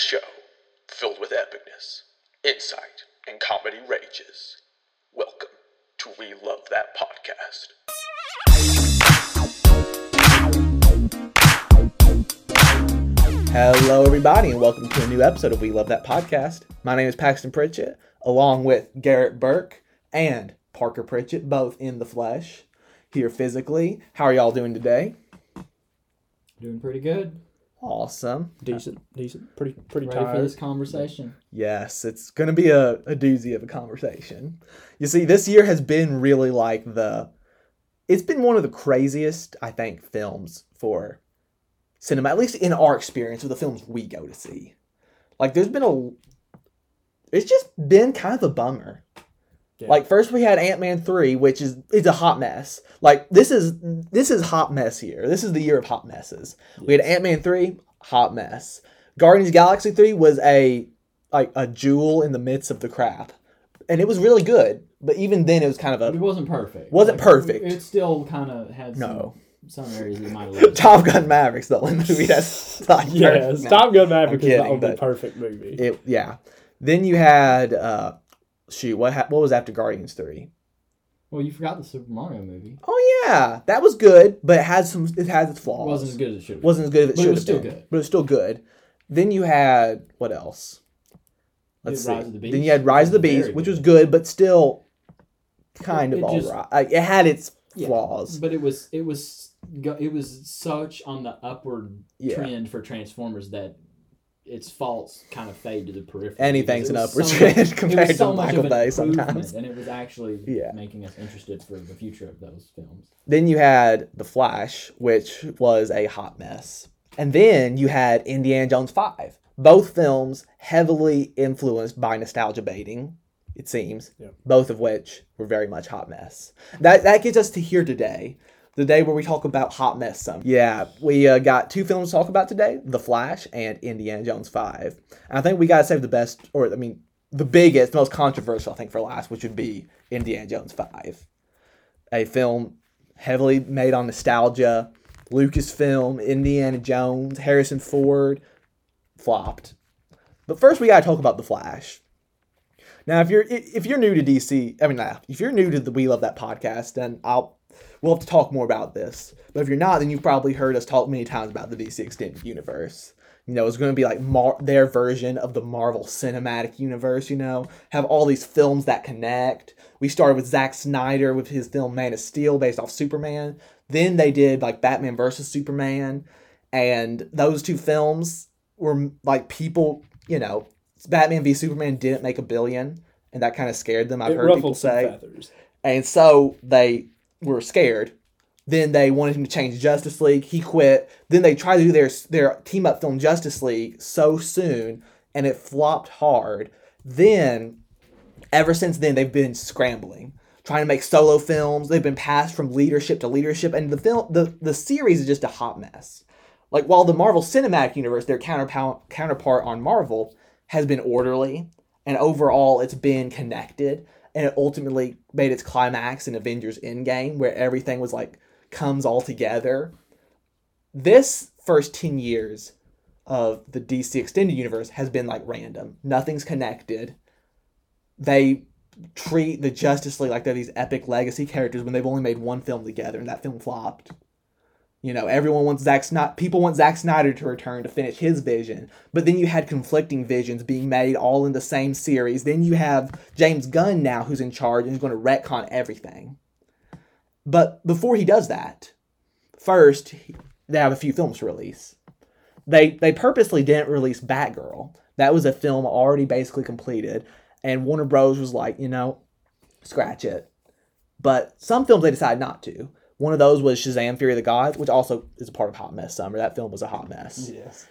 show filled with epicness, insight, and comedy rages. Welcome to We Love That Podcast. Hello, everybody, and welcome to a new episode of We Love That Podcast. My name is Paxton Pritchett, along with Garrett Burke and Parker Pritchett, both in the flesh, here physically. How are y'all doing today? Doing pretty good. Awesome. decent, decent, pretty pretty Ready for this conversation. Yes, it's going to be a, a doozy of a conversation. You see, this year has been really like the. It's been one of the craziest, I think, films for cinema, at least in our experience with the films we go to see. Like, there's been a. It's just been kind of a bummer. Yeah. Like first we had Ant Man three, which is it's a hot mess. Like this is this is hot mess here. This is the year of hot messes. We had Ant Man three, hot mess. Guardians of the Galaxy three was a like a jewel in the midst of the crap, and it was really good. But even then, it was kind of a. It wasn't perfect. Wasn't perfect. It still kind of had some, No. some areas might have. Top Gun Mavericks the movie. That's like yeah, perfect. Top Gun Maverick I'm is the only perfect movie. It yeah. Then you had uh shoot what ha- what was after Guardians three? Well, you forgot the Super Mario movie. Oh yeah, that was good, but it has some it has its It flaws. wasn't as good as it should have. wasn't as good as it But it should was still been, good. But it was still good. Then you had what else? Let's see. the then you had Rise of the Beast, which good. was good, but still kind It- of it all just- right. It had its Yeah, flaws. But it was it was it was such on the upward Yeah. trend for Transformers that its faults kind of fade to the periphery. Anything's an it was upward so trend much- compared so to much Michael of Bay sometimes. and it was actually Yeah. making us interested for the future of those films. Then you had The Flash, which was a hot mess. And then you had Indiana Jones 5. Both films heavily influenced by nostalgia baiting, it seems. Yeah. Both of which were very much hot mess. That that gets us to here today. The day where we talk about hot mess some. Yeah, we uh, got two films to talk about today, The Flash and Indiana Jones 5. And I think we got to save the best, or I mean, the biggest, most controversial, I think, for last, which would be Indiana Jones 5 a film heavily made on nostalgia. Lucasfilm, Indiana Jones, Harrison Ford, flopped. But first, we gotta talk about the Flash. Now, if you're if you're new to DC, I mean, if you're new to the We Love That podcast, then I'll we'll have to talk more about this. But if you're not, then you've probably heard us talk many times about the DC extended universe. You know, it's going to be like Mar- their version of the Marvel Cinematic Universe. You know, have all these films that connect. We started with Zack Snyder with his film Man of Steel based off Superman. Then they did like Batman versus Superman, and those two films were like people. You know, Batman v Superman didn't make a billion, and that kind of scared them. I've it heard people say. feathers. And so they were scared. Then they wanted him to change Justice League. He quit. Then they tried to do their their team up film Justice League so soon, and it flopped hard. Then, ever since then, they've been scrambling, trying to make solo films. They've been passed from leadership to leadership, and the film the the series is just a hot mess. Like while the Marvel Cinematic Universe, their counterpart counterpart on Marvel, has been orderly, and overall it's been connected and it ultimately made its climax in Avengers Endgame where everything was like comes all together. This first 10 years of the DC extended universe has been like random. Nothing's connected. They treat the Justice League like they're these epic legacy characters when they've only made one film together and that film flopped. You know, everyone wants Zack Snyder. People want Zack Snyder to return to finish his vision, but then you had conflicting visions being made all in the same series. Then you have James Gunn now, who's in charge and is going to retcon everything. But before he does that, first they have a few films to release. They they purposely didn't release Batgirl. That was a film already basically completed, and Warner Bros was like, you know, scratch it. But some films they decided not to. One of those was Shazam: Fury of the Gods, which also is a part of Hot Mess Summer. That film was a hot mess. Yes.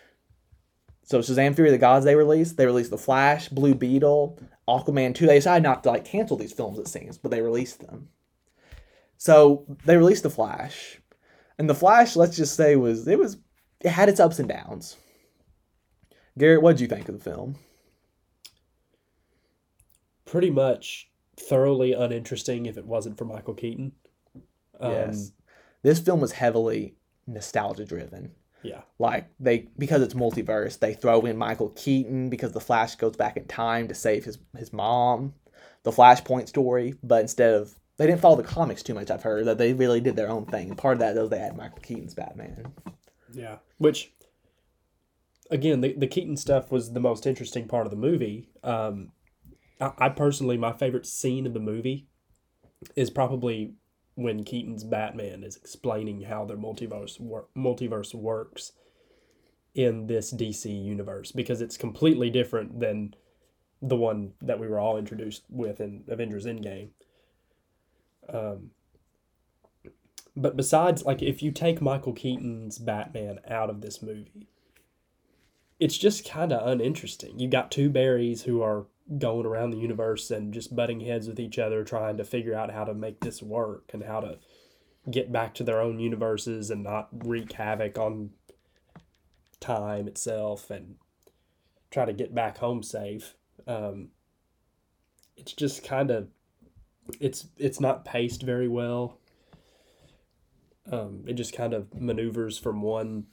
So Shazam: Fury of the Gods they released. They released The Flash, Blue Beetle, Aquaman 2. They decided not to like cancel these films, it seems, but they released them. So they released The Flash. And The Flash, let's just say, was it was it had its ups and downs. Garrett, what did you think of the film? Pretty much thoroughly uninteresting if it wasn't for Michael Keaton. Um, yes. This film was heavily nostalgia driven. Yeah. Like they because it's multiverse, they throw in Michael Keaton because the Flash goes back in time to save his his mom, the Flashpoint story. But instead of they didn't follow the comics too much. I've heard that they really did their own thing. And part of that is they had Michael Keaton's Batman. Yeah. Which, again, the, the Keaton stuff was the most interesting part of the movie. Um, I, I personally, my favorite scene of the movie is probably when Keaton's Batman is explaining how their multiverse wor- multiverse works in this DC universe because it's completely different than the one that we were all introduced with in Avengers Endgame. Um, but besides, like, if you take Michael Keaton's Batman out of this movie, it's just kind of uninteresting. You got two Barrys who are going around the universe and just butting heads with each other, trying to figure out how to make this work and how to get back to their own universes and not wreak havoc on time itself and try to get back home safe. Um, it's just kind of it's it's not paced very well. Um, it just kind of maneuvers from one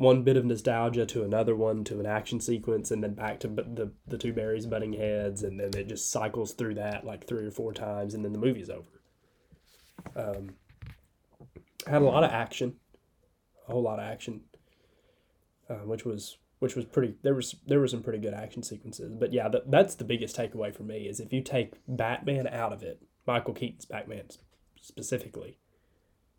one bit of nostalgia to another one to an action sequence and then back to the the two Barrys butting heads and then it just cycles through that like three or four times and then the movie's over. Um, had a lot of action, a whole lot of action, uh, which was which was pretty. There was there were some pretty good action sequences, but yeah, that, that's the biggest takeaway for me is if you take Batman out of it, Michael Keaton's Batman specifically,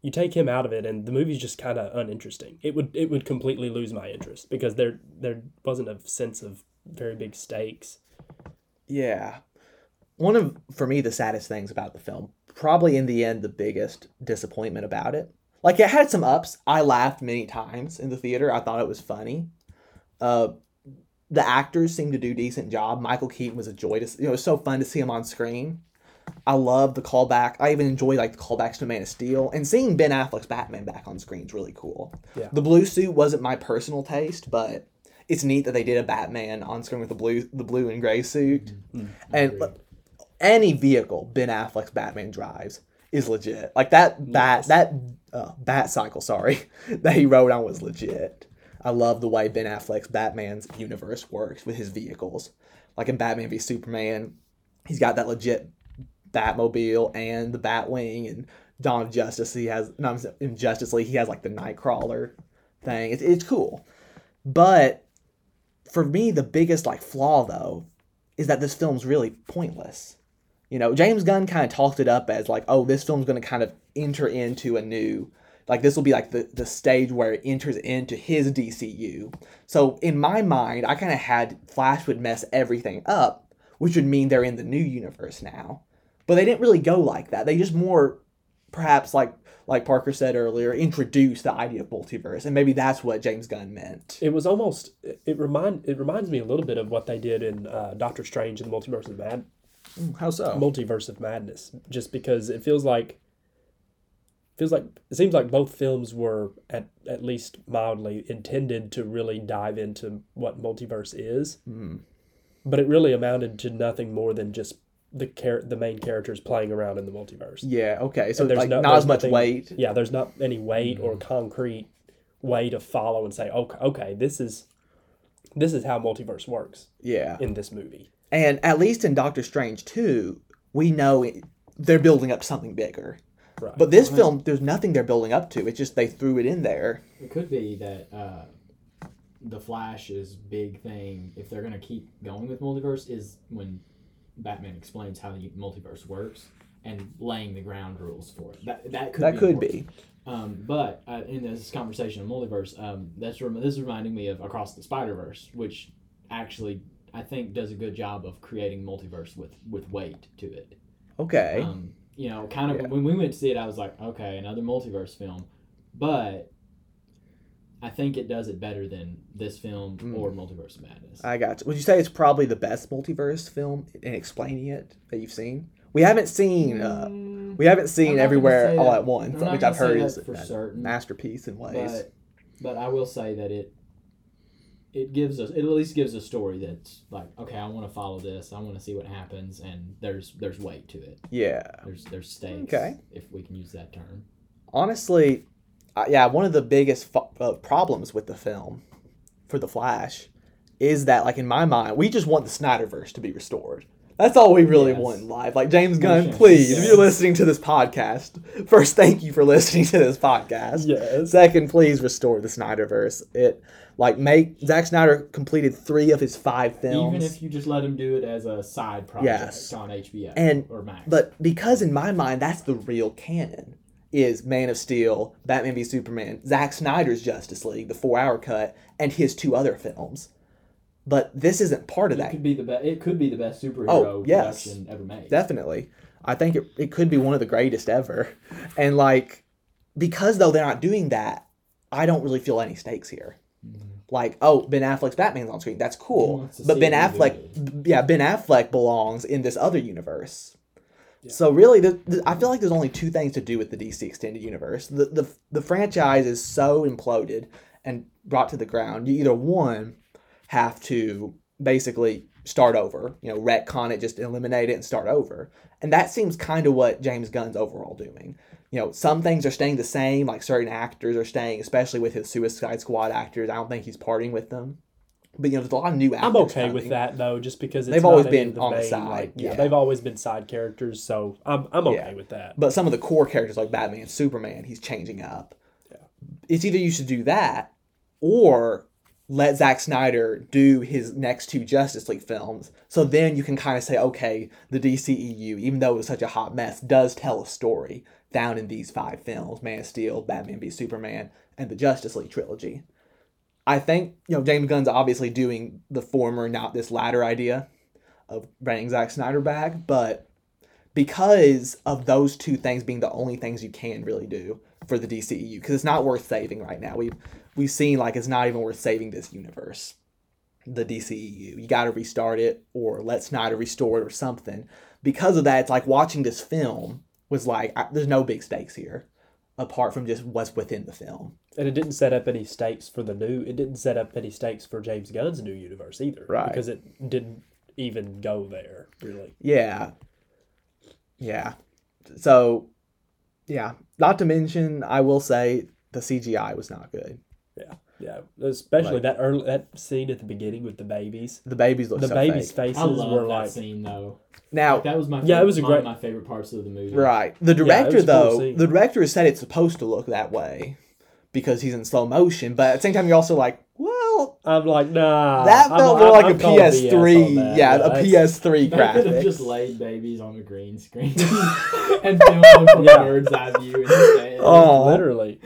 you take him out of it, and the movie's just kind of uninteresting. It would it would completely lose my interest because there there wasn't a sense of very big stakes. Yeah. One of, for me, the saddest things about the film, probably in the end, the biggest disappointment about it. Like, it had some ups. I laughed many times in the theater. I thought it was funny. Uh, the actors seemed to do decent job. Michael Keaton was a joy to, you know, it was so fun to see him on screen. I love the callback. I even enjoy like the callbacks to Man of Steel and seeing Ben Affleck's Batman back on screen is really cool. Yeah. The blue suit wasn't my personal taste, but it's neat that they did a Batman on screen with the blue, the blue and gray suit. And Agreed. any vehicle Ben Affleck's Batman drives is legit. Like that bat that uh, bat cycle, sorry, that he rode on was legit. I love the way Ben Affleck's Batman's universe works with his vehicles. Like in Batman v Superman, he's got that legit Batmobile and the Batwing, and Dawn of Justice he has. No, in Justice League he has like the Nightcrawler thing. It's it's cool, but for me the biggest like flaw though is that this film's really pointless. You know, James Gunn kind of talked it up as like, oh, this film's going to kind of enter into a new, like this will be like the the stage where it enters into his DCU. So in my mind, I kind of had Flash would mess everything up, which would mean they're in the new universe now. But they didn't really go like that. They just more, perhaps like like Parker said earlier, introduced the idea of multiverse, and maybe that's what James Gunn meant. It was almost it remind it reminds me a little bit of what they did in uh, Doctor Strange and the Multiverse of Mad How so? Multiverse of Madness, just because it feels like feels like it seems like both films were at at least mildly intended to really dive into what multiverse is, Mm. but it really amounted to nothing more than just the char- the main characters playing around in the multiverse. Yeah. Okay. So And there's like no- not there's as much nothing- weight. Yeah, there's not any weight or concrete way to follow and say, okay, okay, this is this is how multiverse works Yeah. in this movie. And at least in Doctor Strange 2, we know it, they're building up something bigger. Right. But this film, there's nothing they're building up to. It's just they threw it in there. It could be that uh, the Flash's big thing, if they're gonna keep going with multiverse, is when Batman explains how the multiverse works and laying the ground rules for it. That that could that be could important. be. Um, but uh, in this conversation of multiverse, um, that's rem- this is reminding me of Across the Spider Verse, which actually I think does a good job of creating multiverse with with weight to it. Okay. Um, you know, kind of Yeah. when we went to see it, I was like, okay, another multiverse film, but I think it does it better than this film Mm. or Multiverse of Madness. I got you. Would you say it's probably the best multiverse film in explaining it that you've seen? We haven't seen. Uh, Mm, we haven't seen everywhere all that- at once, which I've heard is for a certain, masterpiece in ways. but but I will say that it it gives us it at least gives a story that's like okay, I want to follow this, I want to see what happens, and there's there's weight to it. yeah. There's there's stakes. Okay. if we can use that term. honestly, uh, yeah, one of the biggest fu- uh, problems with the film for the Flash is that, like in my mind, we just want the Snyderverse to be restored. That's all we really Yes. want in life. Like James Gunn, Yes. please, if you're listening to this podcast, first, thank you for listening to this podcast. Yes. Second, please restore the Snyderverse. It like make Zack Snyder completed three of his five films. Even if you just let him do it as a side project Yes. on HBO And- or Max. But because in my mind, that's the real canon is Man of Steel, Batman v Superman, Zack Snyder's Justice League, the four-hour cut, and his two other films. But this isn't part of it that. could be the best. It could be the best superhero Oh, yes. production ever made. Definitely, I think it, it could be one of the greatest ever. And like, because though they're not doing that, I don't really feel any stakes here. Mm-hmm. Like, oh, Ben Affleck's Batman's on screen. That's cool. But Ben Affleck, yeah, Ben Affleck belongs in this other universe. So really, the, the, I feel like there's only two things to do with the DC extended universe. The, the the franchise is so imploded and brought to the ground. You either one have to basically start over, you know, retcon it, just eliminate it and start over. And that seems kind of what James Gunn's overall doing. You know, some things are staying the same, like certain actors are staying, especially with his Suicide Squad actors. I don't think he's parting with them. But you know, there's a lot of new actors. I'm okay coming. with that though, just because it's They've always been of on the side, like, yeah, yeah. they've always been side characters, so I'm I'm okay Yeah. with that. But some of the core characters like Batman, and Superman, he's changing up. Yeah. It's either you should do that or let Zack Snyder do his next two Justice League films. So then you can kind of say, okay, the DCEU, even though it was such a hot mess, does tell a story down in these five films Man of Steel, Batman v Superman, and the Justice League trilogy. I think, you know, James Gunn's obviously doing the former, not this latter idea of bringing Zack Snyder back, but because of those two things being the only things you can really do for the DCEU because it's not worth saving right now. We've we've seen like it's not even worth saving this universe, the DCEU. You got to restart it or let Snyder restore it or something. Because of that, it's like watching this film was like I, there's no big stakes here apart from just what's within the film. And it didn't set up any stakes for the new. It didn't set up any stakes for James Gunn's new universe either, Right. Because it didn't even go there really. Yeah. Yeah. So, yeah. Not to mention, I will say the CGI was not good. Yeah, yeah. Especially Like- that early that scene at the beginning with the babies. The babies look The so babies' fake. faces I love were that like scene though. Now, That was my Yeah, favorite, it was a one great- of my favorite parts of the movie. right. The director, was a cool though, scene. the director has said it's supposed to look that way because he's in slow motion, but at the same time, you're also like, well, I'm like, nah. that I'm- felt I'm- more like I'm a PS3. on that. Yeah, a PS3 They could have just laid babies on a green screen and filmed them from Yeah. a bird's eye view instead. Oh. Literally.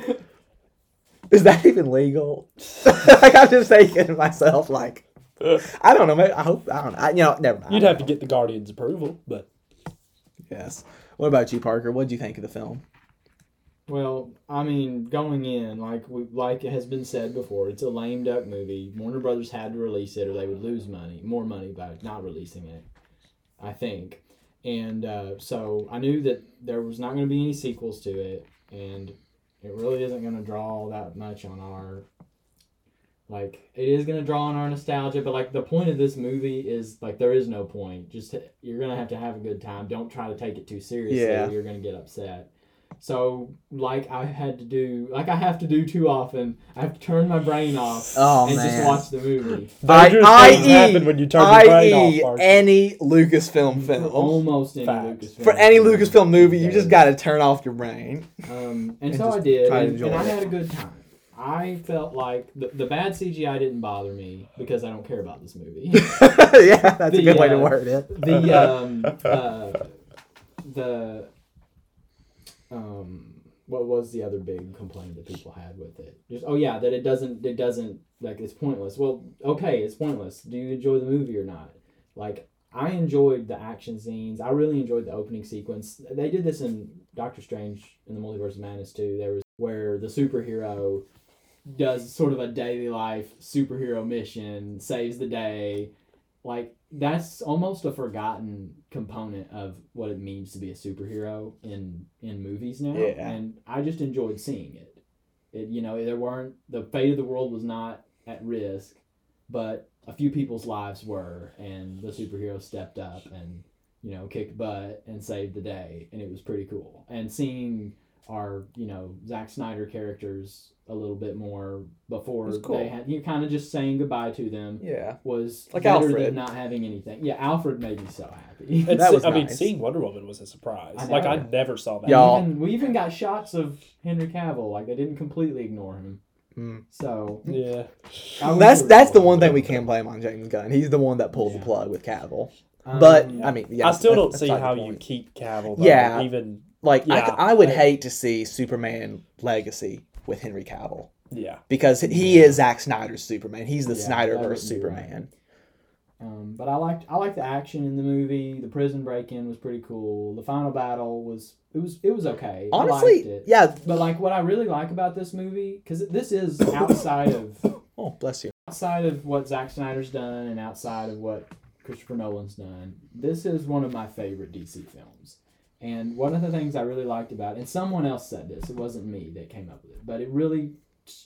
Is that even legal? like, I'm just thinking to myself, like, I don't know. Maybe, I hope, I don't know. I, you know, never mind. You'd have to get the Guardian's approval, but Yes. What about you, Parker? What did you think of the film? Well, I mean, going in, like we like it has been said before, it's a lame duck movie. Warner Brothers had to release it, or they would lose money, more money by not releasing it. I think, and uh, so I knew that there was not going to be any sequels to it, and it really isn't going to draw that much on our. Like it is going to draw on our nostalgia, but like the point of this movie is like there is no point. Just you're going to have to have a good time. Don't try to take it too seriously. Yeah. You're going to get upset. So, like I had to do, like I have to do too often, I have to turn my brain off Oh, and man. just watch the movie. Dangerous I- things i.e. happen when you turn your brain I.e. off. Parker. any Lucasfilm film. almost any Facts. Lucasfilm. For any film. Lucasfilm movie, you just got to turn off your brain. Um, and, and so I did, and, and I had a good time. I felt like the, the bad CGI didn't bother me because I don't care about this movie. yeah, that's a The, good way to uh, word it. the um uh, the um what was the other big complaint that people had with it? Just oh yeah that it doesn't it doesn't like it's pointless. Well okay it's pointless. Do you enjoy the movie or not? Like i enjoyed the action scenes. I really enjoyed the opening sequence. They did this in doctor strange in the multiverse of madness too. There was where the superhero does sort of a daily life superhero mission saves the day like that's almost a forgotten component of what it means to be a superhero in in movies now. Yeah. and i just enjoyed seeing it. It you know there weren't the fate of the world was not at risk but a few people's lives were and the superhero stepped up and you know kicked butt and saved the day and it was pretty cool. And seeing our you know Zack Snyder characters a little bit more before cool. they had you kind of just saying goodbye to them Yeah. was Like better Alfred. than not having anything. Yeah, Alfred made me so happy. It's, That was I mean, seeing Wonder Woman was a surprise. I like I never saw that. Y'all- even, we even got shots of Henry Cavill. Like they didn't completely ignore him. Mm. So Yeah. That's it that's the one thing we can blame on James Gunn. He's the one that pulled Yeah. the plug with Cavill. Um, But I mean, yeah, I still don't see how you keep Cavill. Though, Yeah. Even like. I, yeah, I would I- hate to see Superman Legacy with Henry Cavill yeah. because he is Zack Snyder's Superman. He's the Yeah, that Snyderverse wouldn't right. Superman. Um, but I liked I liked the action in the movie. The prison break in was pretty cool. The final battle was it was it was okay. I liked Honestly, it. yeah. But like what I really like about this movie because this is outside of Oh, bless you. outside of what Zack Snyder's done and outside of what Christopher Nolan's done, this is one of my favorite DC films. And one of the things I really liked about it, and someone else said this, it wasn't me that came up with it, but it really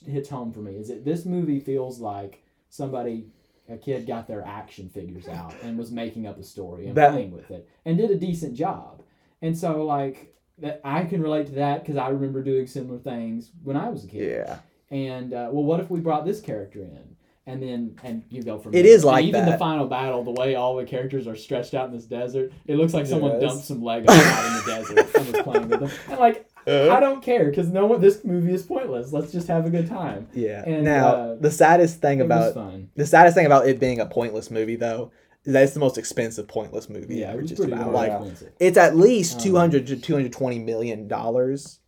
hits home for me, is that this movie feels like somebody, a kid got their action figures out and was making up a story and That- playing with it and did a decent job. And so, like, that I can relate to that because I remember doing similar things when I was a kid Yeah. and uh, well, what if we brought this character in? And then, and you go from It there. is like and even the final battle, the way all the characters are stretched out in this desert, it looks like someone Yes. dumped some Legos out in the desert and was playing with them. And like, I don't care because no one. This movie is pointless. Let's just have a good time. Yeah. And, now, uh, the saddest thing about the saddest thing about it being a pointless movie, though, is that it's the most expensive pointless movie Yeah, it ever. Just pretty about like expensive. it's at least Um, two hundred to two hundred twenty million dollars.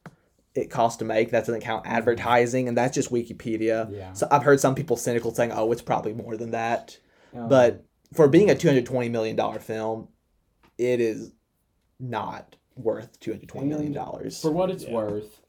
It costs to make. That doesn't count advertising, and that's just Wikipedia. Yeah. So I've heard some people cynical saying, "Oh, it's probably more than that." Um, But for being a two hundred twenty million dollar film, it is not worth two hundred twenty million dollars. for what it's Yeah. worth,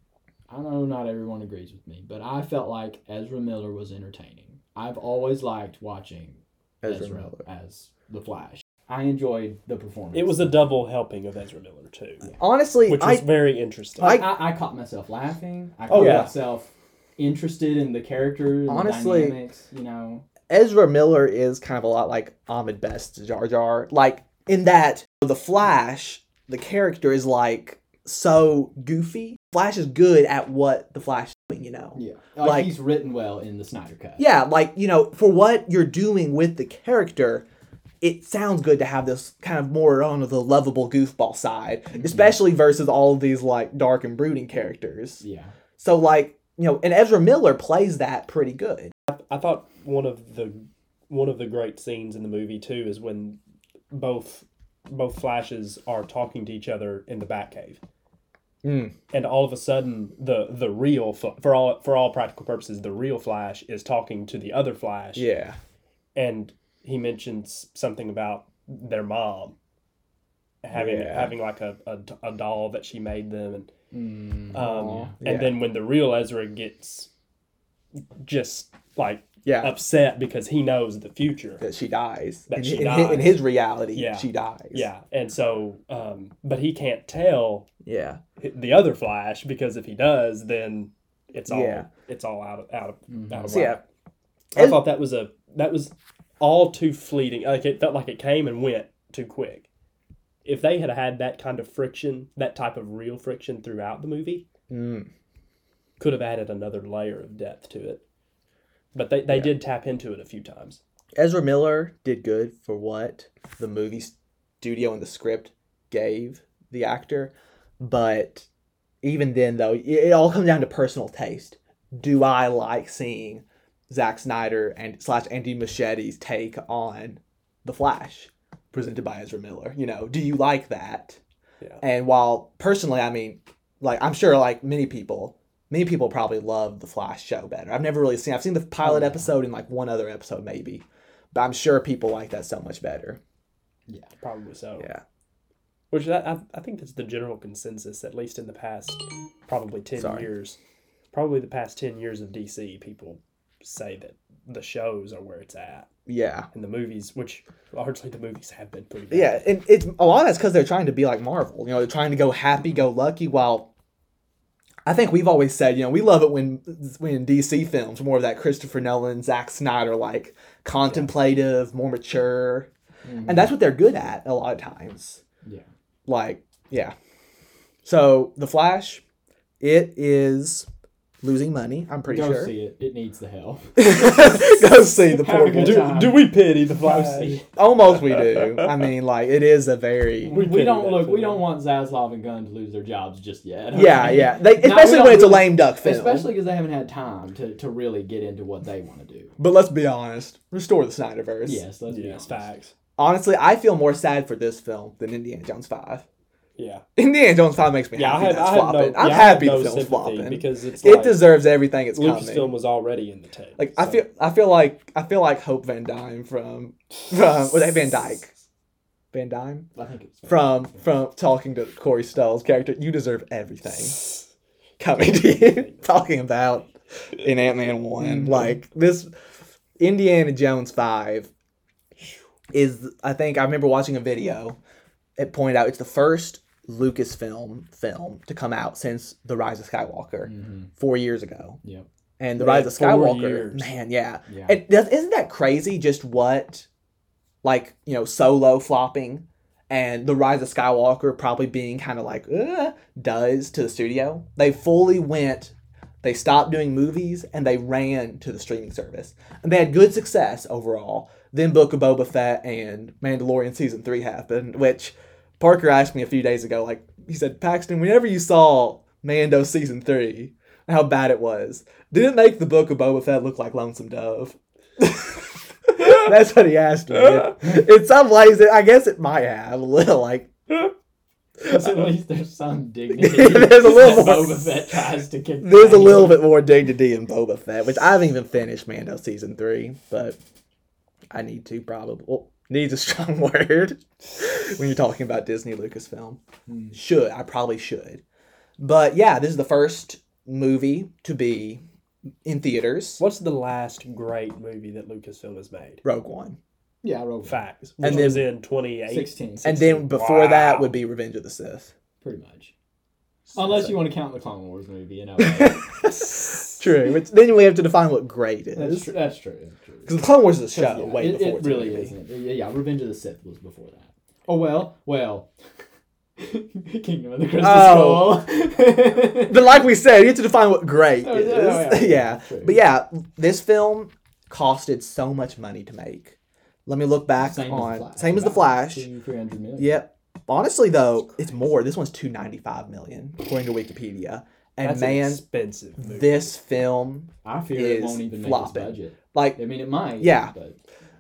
I know not everyone agrees with me, but I felt like Ezra Miller was entertaining. I've always liked watching Ezra Ezra, Miller. as the Flash. I enjoyed the performance. It was a double helping of Ezra Miller too, Honestly, which I was very interesting. I, I, I caught myself laughing. I Oh, caught yeah. myself interested in the character Honestly- the dynamics. You know, Ezra Miller is kind of a lot like Ahmed Best Jar Jar. Like in that the Flash, the character is like so goofy. Flash is good at what the Flash is doing, you know. yeah, like, Like- he's written well in the Snyder Cut. Yeah, like, you know, for what you're doing with the character, it sounds good to have this kind of more on the lovable goofball side, especially versus all of these like dark and brooding characters. yeah, So like, you know, and Ezra Miller plays that pretty good. I thought one of the one of the great scenes in the movie too is when both both flashes are talking to each other in the Batcave, Mm. and all of a sudden the the real for all for all practical purposes the real Flash is talking to the other Flash, Yeah. and he mentions something about their mom having Yeah. having like a, a, a doll that she made them and Mm, um yeah. Yeah. and then when the real Ezra gets just like Yeah. upset because he knows the future that she dies. That in, she in, hi- in his reality, Yeah. she dies. yeah and so um but he can't tell Yeah. the other Flash because if he does then it's all Yeah. it's all out of out of, Mhm. out of So, yeah. whack. I thought that was a that was all too fleeting. Like it felt like it came and went too quick. If they had had that kind of friction, that type of real friction throughout the movie, Mm. could have added another layer of depth to it. But they, they Yeah. did tap into it a few times. Ezra Miller did good for what the movie studio and the script gave the actor, but even then, though, it, it all comes down to personal taste. Do I like seeing Zack Snyder and slash Andy Muschietti's take on the Flash presented by Ezra Miller? You know, do you like that? Yeah. And while personally, I mean, like I'm sure, like many people, many people probably love the Flash show better. I've never really seen. I've seen the pilot oh, yeah. episode and like one other episode maybe, but I'm sure people like that so much better. yeah. Probably so. Yeah. Which that, I, I think that's the general consensus, at least in the past probably 10 Sorry. years. Probably the past 10 years of DC, people say that the shows are where it's at. Yeah. And the movies, which largely the movies have been pretty bad. Yeah, and it's a lot of that's because they're trying to be like Marvel. You know, they're trying to go happy go lucky. While I think we've always said, you know, we love it when when DC films more of that Christopher Nolan, Zack Snyder like contemplative, more mature, Mhm. and that's what they're good at a lot of times. yeah. Like, yeah. So the Flash, It is losing money. I'm pretty Go sure. see it. It needs the help. Go see the Have poor a good. Do, time. do we pity the Go Flash? Almost we do. I mean, like it is a very We, pity don't look. We don't want Zaslav and Gunn to lose their jobs just yet. yeah, okay? yeah. They, especially don't when it's a lame duck film. Especially because they haven't had time to, to really get into what they want to do. But let's be honest. Restore the Snyderverse. Yes, let's be Yes, honest. facts. Honestly, I feel more sad for this film than Indiana Jones Five. Yeah. Indiana Jones Five makes me Yeah, I happy have, that's I have no, flopping. I'm yeah, happy no the film's flopping. because it's it deserves everything it's Lucasfilm coming. was already in the tank. Like I feel, I feel like I feel like Hope Van Dyne from from was that Van Dyke? Van Dyne I think it's from from talking to Corey Stoll's character. You deserve everything coming to you. talking about in Ant Man one, mm-hmm. like this Indiana Jones five is. I think I remember watching a video. It pointed out it's the first Lucasfilm film to come out since The Rise of Skywalker Mhm. four years ago. Yep. And The Yeah, Rise of Skywalker, man, yeah. Yeah. And does, isn't that crazy? Just what, like you know, Solo flopping, and The Rise of Skywalker probably being kind of like uh, does to the studio. They fully went. They stopped doing movies and they ran to the streaming service, and they had good success overall. Then Book of Boba Fett and Mandalorian season three happened, which Parker asked me a few days ago. Like he said, Paxton, whenever you saw Mando season three, how bad it was, did it make the Book of Boba Fett look like Lonesome Dove? That's what he asked me. In some ways, I guess it might have a little like. Because at least there's some dignity. There's a little that more- Boba Fett tries to convey. There's a little bit more dignity in Boba Fett, which I haven't even finished Mando season three, but I need to probably. Well, needs a strong word when you're talking about Disney Lucasfilm. Hmm. Should I probably should, but yeah, this is the first movie to be in theaters. What's the last great movie that Lucasfilm has made? Rogue One, Yeah, Rogue One. Facts. And Which was then- in 2018. 16, and then before that would be Revenge of the Sith. pretty much. Unless you want to count the Clone Wars movie, you know. True. Which, then we have to define what great is. That's true. That's true. Because the Clone Wars is a show yeah, way it, before it really isn't. Yeah, yeah, Revenge of the Sith was before that. Oh well, well. Kingdom of the Crystal Oh. Skull. But like we said, you have to define what great Oh, oh is. yeah, oh, yeah. yeah. But yeah, this film costed so much money to make. Let me look back Same on as Flash. same as the Flash. Two, three hundred million. Yep. Honestly though, it's more. This one's two ninety five million according to Wikipedia. And That's an man, expensive movie. this film, I fear it Is won't even make flopping. its budget. like I mean, it might. Yeah. But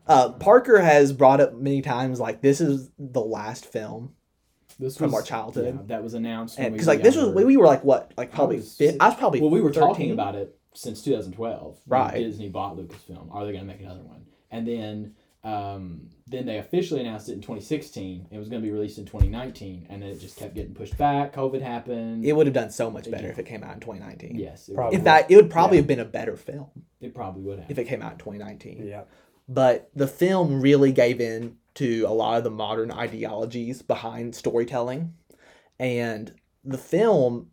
uh, Parker has brought up many times, like this is the last film, this From was, our childhood. Yeah, that was announced. when and we because were like this was younger. we were like what, like probably was fif- I was probably Well, we were 13. talking about it since 2012. when Right. Disney bought Lucasfilm. Are they going to make another one? And then, um, then they officially announced it in 2016. It was going to be released in 2019, and then it just kept getting pushed back. COVID happened. It would have done so much better did. if it came out in 2019. yes, it, Probably. In fact, it would probably Yeah. have been a better film it probably would have. if it came out in 2019. Yeah. But the film really gave in to a lot of the modern ideologies behind storytelling. And the film,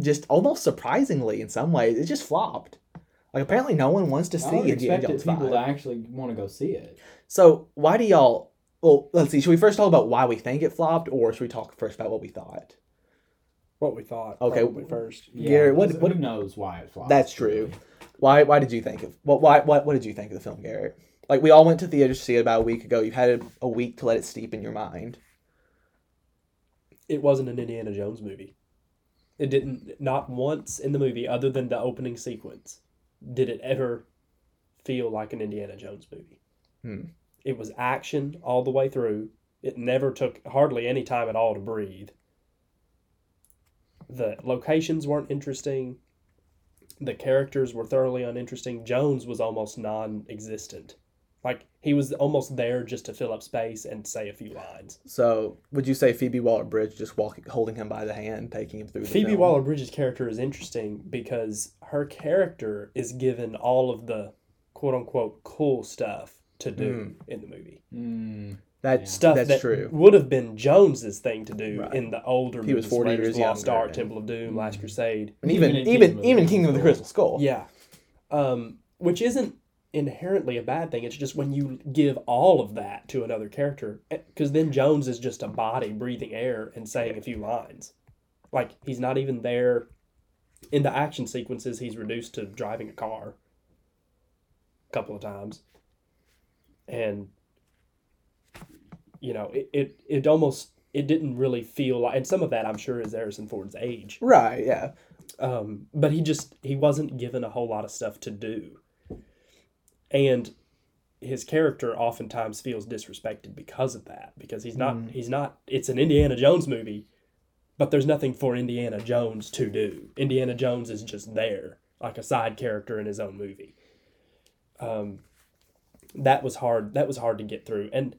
just almost surprisingly in some ways, it just flopped. Like apparently no one wants to I see would Indiana expect Jones people 5. to actually want to go see it. So why do y'all? Well, let's see. Should we first talk about why we think it flopped, or should we talk first about what we thought? What we thought. Okay. Probably first. Yeah, Garrett, what- because what- who knows why it flopped? That's true. Why? Why did you think of what? Why? What? What did you think of the film, Garrett? Like we all went to theaters to see it about a week ago. You've had a week to let it steep in your mind. It wasn't an Indiana Jones movie. It didn't, not once in the movie, other than the opening sequence, did it ever feel like an Indiana Jones movie. Hmm. It was action all the way through. It never took hardly any time at all to breathe. The locations weren't interesting. The characters were thoroughly uninteresting. Jones was almost non existent. Like, he was almost there just to fill up space and say a few lines. So, would you say Phoebe Waller Bridge just walking, holding him by the hand, taking him through? Phoebe Waller Bridge's character is interesting because her character is given all of the quote unquote cool stuff to do in the movie. Mm, That's Stuff that's that true. would have been Jones's thing to do Right. in the older He was movies, 40 Raiders years of Lost younger, Ark, Temple of Doom, Last Crusade. And even Even even Kingdom of the even Crystal Kingdom of the Skull. Crystal Skull. Yeah. Um, which isn't inherently a bad thing. It's just when you give all of that to another character, because then Jones is just a body breathing air and saying a few lines. Like he's not even there in the action sequences, he's reduced to driving a car a couple of times, and you know, it it, it almost it didn't really feel like, and some of that I'm sure is Harrison Ford's age, Right. Yeah. um, but he just he wasn't given a whole lot of stuff to do, and his character oftentimes feels disrespected because of that because he's not he's not it's an Indiana Jones movie, but there's nothing for Indiana Jones to do. Indiana Jones is just there like a side character in his own movie. Um, that was hard. That was hard to get through, and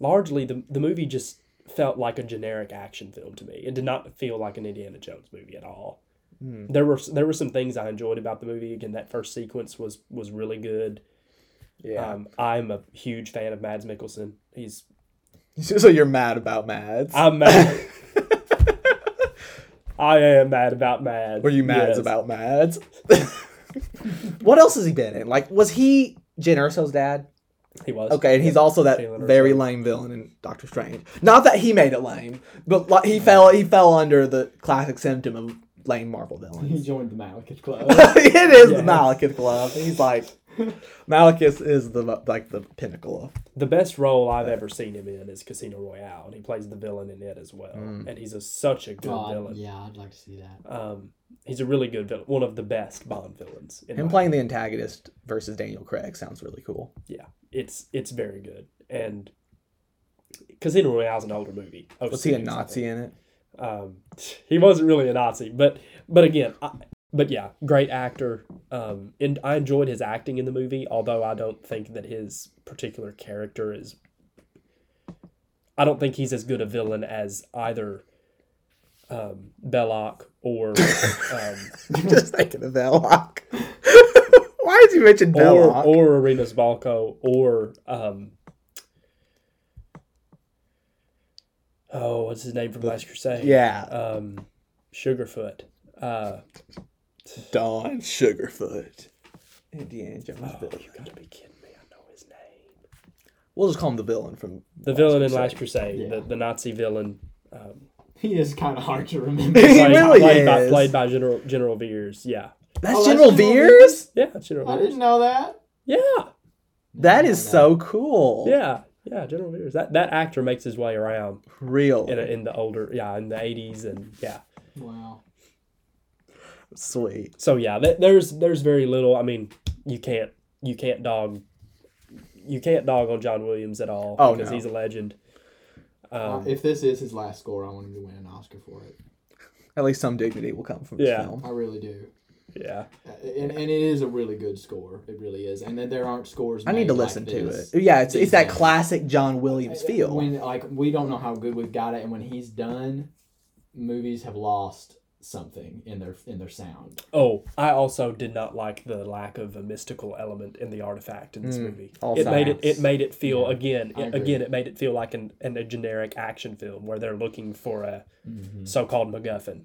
largely the the movie just felt like a generic action film to me. It did not feel like an Indiana Jones movie at all. There were there were some things I enjoyed about the movie. Again, that first sequence was was really good. Yeah. Um, I'm a huge fan of Mads Mikkelsen. He's so you're mad about Mads? I'm mad. I am mad about Mads. Were you mad Yes. about Mads? what else has he been in? Like, was he Jyn Erso's dad? He was Okay, and he's also that very lame villain in Doctor Strange. Not that he made it lame, but like he fell he fell under the classic symptom of lame Marvel villains. He joined the Malekith Club. it is the Yes. Malekith Club. He's like Malekith is the like the pinnacle of the best role I've ever seen him in is Casino Royale, and he plays the villain in it as well. Mm. And he's a, such a good Oh, villain. yeah, I'd like to see that. Um, he's a really good villain, one of the best Bond villains. in him my playing the antagonist versus Daniel Craig sounds really cool. yeah, it's it's very good. And Casino Royale's an older movie. Oh, Was he a Nazi in it? Um, he wasn't really a Nazi, but but again, I, but yeah, great actor. Um, and I enjoyed his acting in the movie, although I don't think that his particular character is. I don't think he's as good a villain as either um, Belloq or um, Just thinking of Belloq. Why did you mention Belloq? or Irina Spalko or um, oh, what's his name from Last Crusade? yeah, um, Sugarfoot. Uh, Don Sugarfoot. Indiana Jones oh, villain. you gotta be kidding me! I know his name. We'll just call him the villain from The Last villain in Crusade. Last Crusade, Yeah. the, the Nazi villain, um, He is kind of hard to remember. He played, really played by is. played by General General Veers. Yeah, That's Oh, that's General General Veers. yeah, that's General I Veers. didn't know that. Yeah, That I is didn't know so cool. yeah, yeah. General Veers. That that actor makes his way around Real. in a, in the older, yeah, in the eighties and yeah. Wow. Sweet. So yeah, th- there's there's very little. I mean, you can't you can't dog you can't dog on John Williams at all Oh, because no. he's a legend. Uh, Um, if this is his last score, I want him to win an Oscar for it. At least some dignity will come from Yeah. film. I really do. yeah, Uh, And, and it is a really good score. It really is. And then there aren't scores. I need made to like listen to it. Yeah, it's it's that classic John Williams feel. When like we don't know how good we've got it, and when he's done, movies have lost something in their in their sound. Oh, I also did not like the lack of a mystical element in the artifact in this Mm, movie. all It made it it made it feel Yeah, again it, again it made it feel like an, an a generic action film where they're looking for a so-called MacGuffin.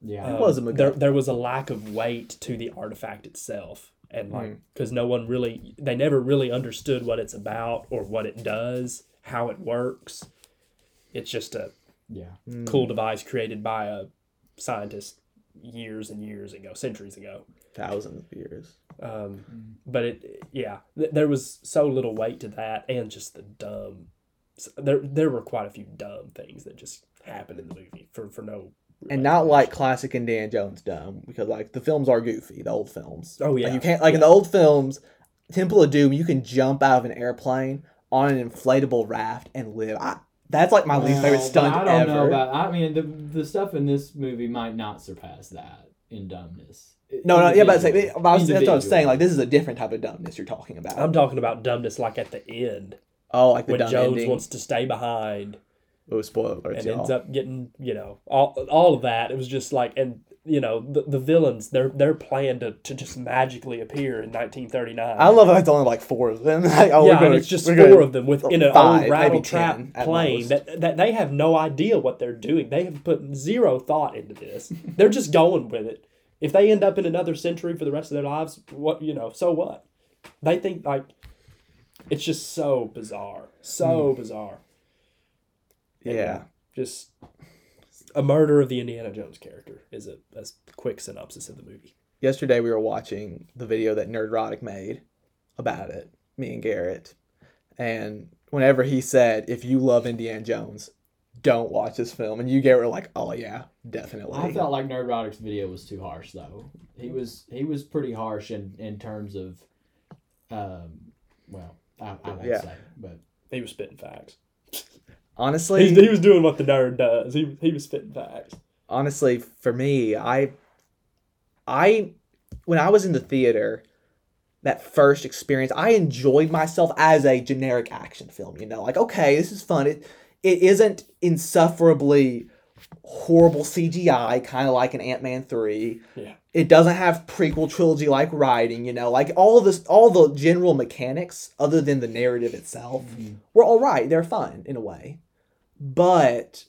Yeah. Um, was a There MacGuffin. there was a lack of weight to the artifact itself, and like Mm. because no one really they never really understood what it's about or what it does, how it works. It's just a yeah. Mm. cool device created by a scientist years and years ago, centuries ago. Thousands of years. Um, but it, yeah, th- there was so little weight to that, and just the dumb. There, there were quite a few dumb things that just happened in the movie for for no. real And not like explanation. classic Indiana Jones dumb because like the films are goofy, the old films. Oh, Like, yeah. you can't like in the old films, Temple of Doom, you can jump out of an airplane on an inflatable raft and live. I, that's like my least favorite stunt but I don't ever. know about. I mean, the the stuff in this movie might not surpass that in dumbness. no, no, yeah, but, it's like, Individually. but I was, that's what I was saying. Like this is a different type of dumbness you're talking about. I'm talking about dumbness, like at the end oh, like the when dumb Jones ending. wants to stay behind oh, spoiler alerts, and y'all. ends up getting you know all all of that. It was just like and you know the, the villains their their plan to, to just magically appear in 1939. I love how it's only like four of them. like, oh, yeah, gonna- it's just four gonna- of them within an five, old maybe rattle trap plane that, that they have no idea what they're doing. They have put zero thought into this. they're just going with it. If they end up in another century for the rest of their lives, what you know, so what? They think like it's just so bizarre, so hmm. bizarre. Yeah. Just a murder of the Indiana Jones character is a, a quick synopsis of the movie. Yesterday we were watching the video that Nerd Nerdrotic made about it, me and Garrett. And whenever he said, if you love Indiana Jones, don't watch this film. And you, Garrett, were like, oh, yeah, definitely. I felt like Nerd Nerdrotic's video was too harsh though. He was he was pretty harsh in in terms of, um, well, I, I won't Yeah. say, but He was spitting facts. Honestly, He, he was doing what the nerd does. He, he was spitting facts. honestly, for me, I, I, when I was in the theater, that first experience, I enjoyed myself as a generic action film. You know, like okay, this is fun. It it isn't insufferably horrible CGI, kind of like an Ant Man three. Yeah. It doesn't have prequel trilogy like writing. You know, like all this, all the general mechanics, other than the narrative itself, were all right. They're fun in a way, but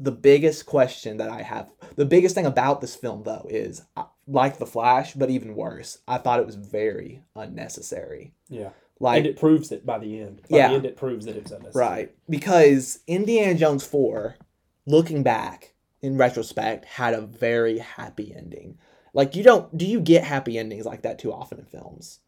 the biggest question that I have, the biggest thing about this film though is uh, like The Flash, but even worse, I thought it was very unnecessary. Yeah. Like and it proves it by the end. By Yeah. the end, it proves that it's unnecessary. Right. Because Indiana Jones 4, looking back in retrospect, had a very happy ending. Like you don't do you get happy endings like that too often in films?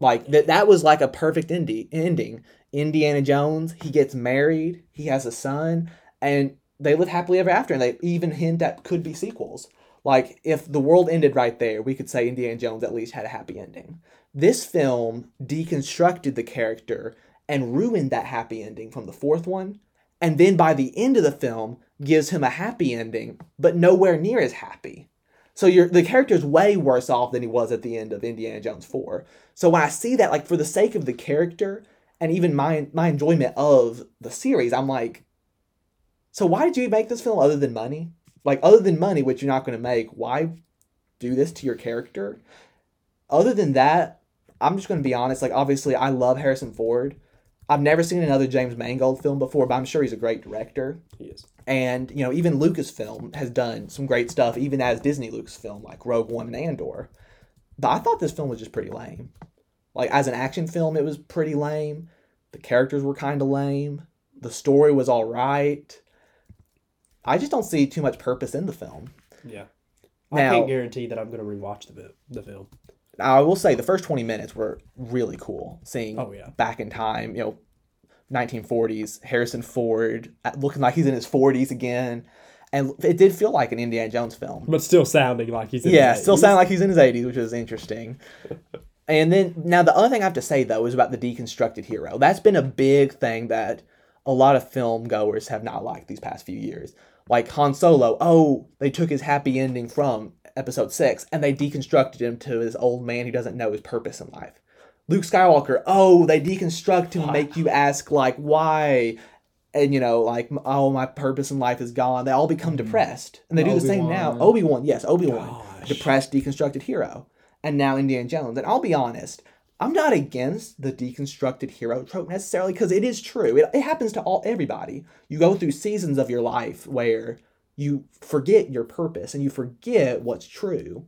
Like that that was like a perfect ending ending. Indiana Jones, he gets married, he has a son, and they live happily ever after, and they even hint at could be sequels. Like if the world ended right there, we could say Indiana Jones at least had a happy ending. This film deconstructed the character and ruined that happy ending from the fourth one. And then by the end of the film, gives him a happy ending, but nowhere near as happy. So you're, the character's way worse off than he was at the end of Indiana Jones 4. So when I see that, like for the sake of the character and even my my enjoyment of the series, I'm like, so why did you make this film other than money? Like other than money, which you're not going to make, why do this to your character? Other than that, I'm just going to be honest. Like obviously, I love Harrison Ford. I've never seen another James Mangold film before, but I'm sure he's a great director. He is. And you know, even Lucasfilm has done some great stuff, even as Disney Lucasfilm, like Rogue One and Andor. But I thought this film was just pretty lame. Like as an action film, it was pretty lame. The characters were kind of lame. The story was all right. I just don't see too much purpose in the film. Yeah. I Now- can't guarantee that I'm going to rewatch the the film. I will say the first 20 minutes were really cool. Seeing Oh, yeah. back in time, you know, 1940s, Harrison Ford uh, looking like he's in his 40s again. And it did feel like an Indiana Jones film. But still sounding like he's in Yeah, his still 80s. sounding like he's in his 80s, which is interesting. and then, now the other thing I have to say, though, is about the deconstructed hero. That's been a big thing that a lot of film goers have not liked these past few years. Like Han Solo, oh, they took his happy ending from episode six and they deconstructed him to his old man who doesn't know his purpose in life. Luke Skywalker, oh, they deconstruct him and make you ask, like, why? And, you know, like, oh, my purpose in life is gone. They all become hmm. depressed. And they do the same now. Obi-Wan. Yes, Obi Wan, depressed, deconstructed hero. And now Indiana Jones. And I'll be honest, I'm not against the deconstructed hero trope necessarily because it is true. It, it happens to all everybody. You go through seasons of your life where you forget your purpose and you forget what's true.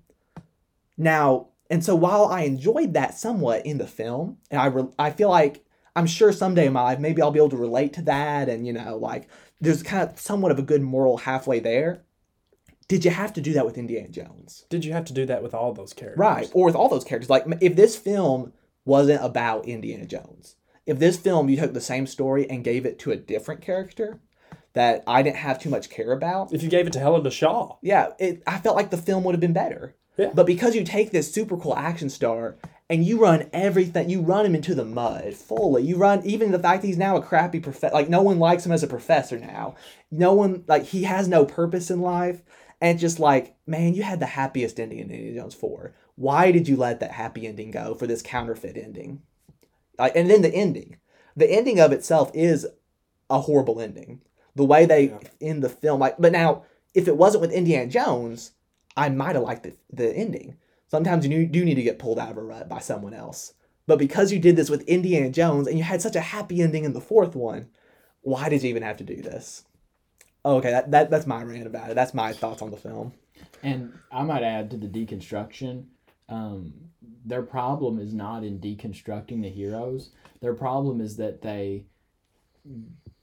Now, and so while I enjoyed that somewhat in the film, and I re- I feel like I'm sure someday in my life maybe I'll be able to relate to that, and you know, like there's kind of somewhat of a good moral halfway there. Did you have to do that with Indiana Jones? Did you have to do that with all those characters? Right. Or with all those characters. Like, if this film wasn't about Indiana Jones, if this film you took the same story and gave it to a different character that I didn't have too much care about, If you gave it to Helena Shaw, yeah, it, I felt like the film would have been better. Yeah. But because you take this super cool action star and you run everything, you run him into the mud fully. You run even the fact that he's now a crappy professor. Like no one likes him as a professor now. No one like he has no purpose in life. And just like, man, you had the happiest ending in Indiana Jones four. Why did you let that happy ending go for this counterfeit ending? Like, and then the ending, the ending of itself is a horrible ending. The way they Yeah. end the film, like, but now if it wasn't with Indiana Jones, I might have liked the, the ending. Sometimes you do need to get pulled out of a rut by someone else. But because you did this with Indiana Jones and you had such a happy ending in the fourth one, why did you even have to do this? Okay, that, that that's my rant about it. That's my thoughts on the film. And I might add to the deconstruction, um, their problem is not in deconstructing the heroes. Their problem is that they,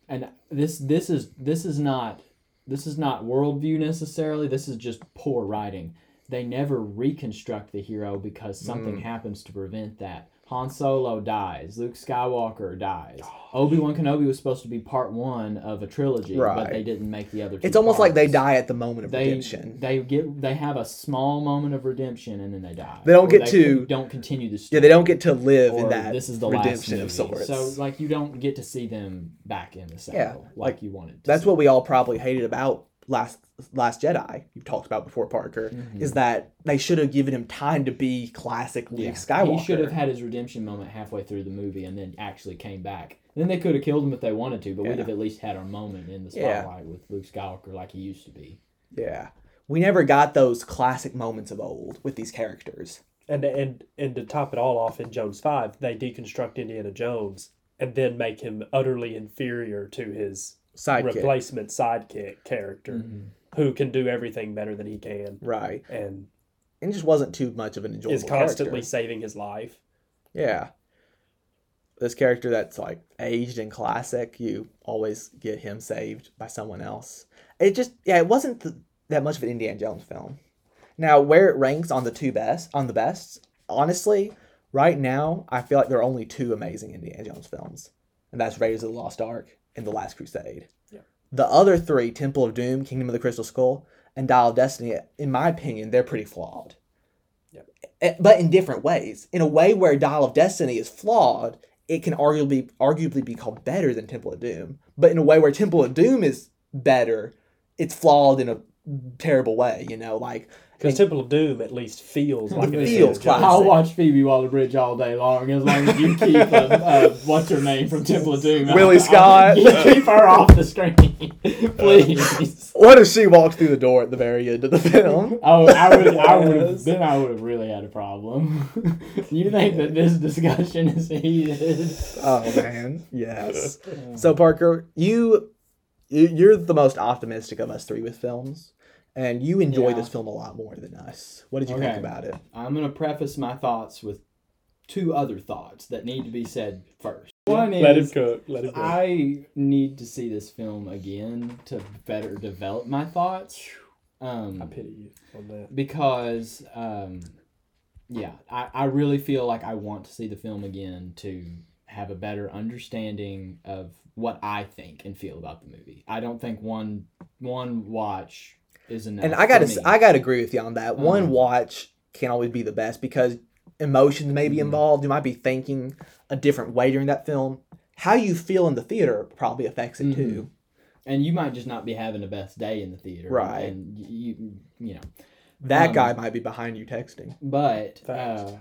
and this this is this is not this is not worldview necessarily. This is just poor writing. They never reconstruct the hero because something Mm. happens to prevent that. Han Solo dies. Luke Skywalker dies. Oh, Obi Wan Kenobi was supposed to be part one of a trilogy, but they didn't make the other. Two It's almost like they die at the moment of They redemption. they get they have a small moment of redemption and then they die. They don't Or get to- don't continue the story. Yeah, they don't get to live in that this is the redemption of sorts. So like you don't get to see them back in the saddle Yeah, like, you wanted. To That's see. what we all probably hated about last Last Jedi. You've talked about before, Parker. Mhm. Is that they should have given him time to be classic Luke Yeah. Skywalker. He should have had his redemption moment halfway through the movie and then actually came back. Then they could have killed him if they wanted to, but Yeah. we'd have at least had our moment in the Yeah. spotlight with Luke Skywalker like he used to be. Yeah, we never got those classic moments of old with these characters. And and and to top it all off in Jones Five, they deconstruct Indiana Jones and then make him utterly inferior to his Sidekick, replacement sidekick character, Mm-hmm. Who can do everything better than he can, right? and And just wasn't too much of an enjoyable is constantly character. saving his life. Yeah. This character that's like aged and classic, you always get him saved by someone else. It just, yeah, it wasn't th- that much of an Indiana Jones film. Now, where it ranks on the two best, on the best, honestly, right now, I feel like there are only two amazing Indiana Jones films, and that's Raiders of the Lost Ark and The Last Crusade. The other three, Temple of Doom, Kingdom of the Crystal Skull, and Dial of Destiny, in my opinion, they're pretty flawed. Eh, But in different ways. In a way where Dial of Destiny is flawed, it can arguably arguably be called better than Temple of Doom. But in a way where Temple of Doom is better, it's flawed in a terrible way. You know, like Because Temple of Doom at least feels like It feels classic. I'll watch Phoebe Waller Bridge all day long as long as you keep uh, uh, what's her name from Temple of Doom. Willie I'll- Scott. you keep her off the screen, please. what if she walks through the door at the very end of the film? Oh, I would, I would then I would have really had a problem. you think that this discussion is heated? oh man, yes. So Parker, you you- you're the most optimistic of us three with films, and you enjoy Yeah. this film a lot more than us. What did you Okay. think about it? I'm gonna preface my thoughts with two other thoughts that need to be said first. One is Let him is cook. Let him cook. I need to see this film again to better develop my thoughts. I Um, pity you on that. because um, yeah, I, I really feel like I want to see the film again to have a better understanding of what I think and feel about the movie. I don't think one one watch is enough. And I gotta me. I gotta agree with you on that. One Um, watch can always be the best because emotions may be Mhm. involved. You might be thinking a different way during that film. How you feel in the theater probably affects it Mhm. too. and you might just not be having the best day in the theater, Right. And you you know, That Um, guy might be behind you texting. But uh,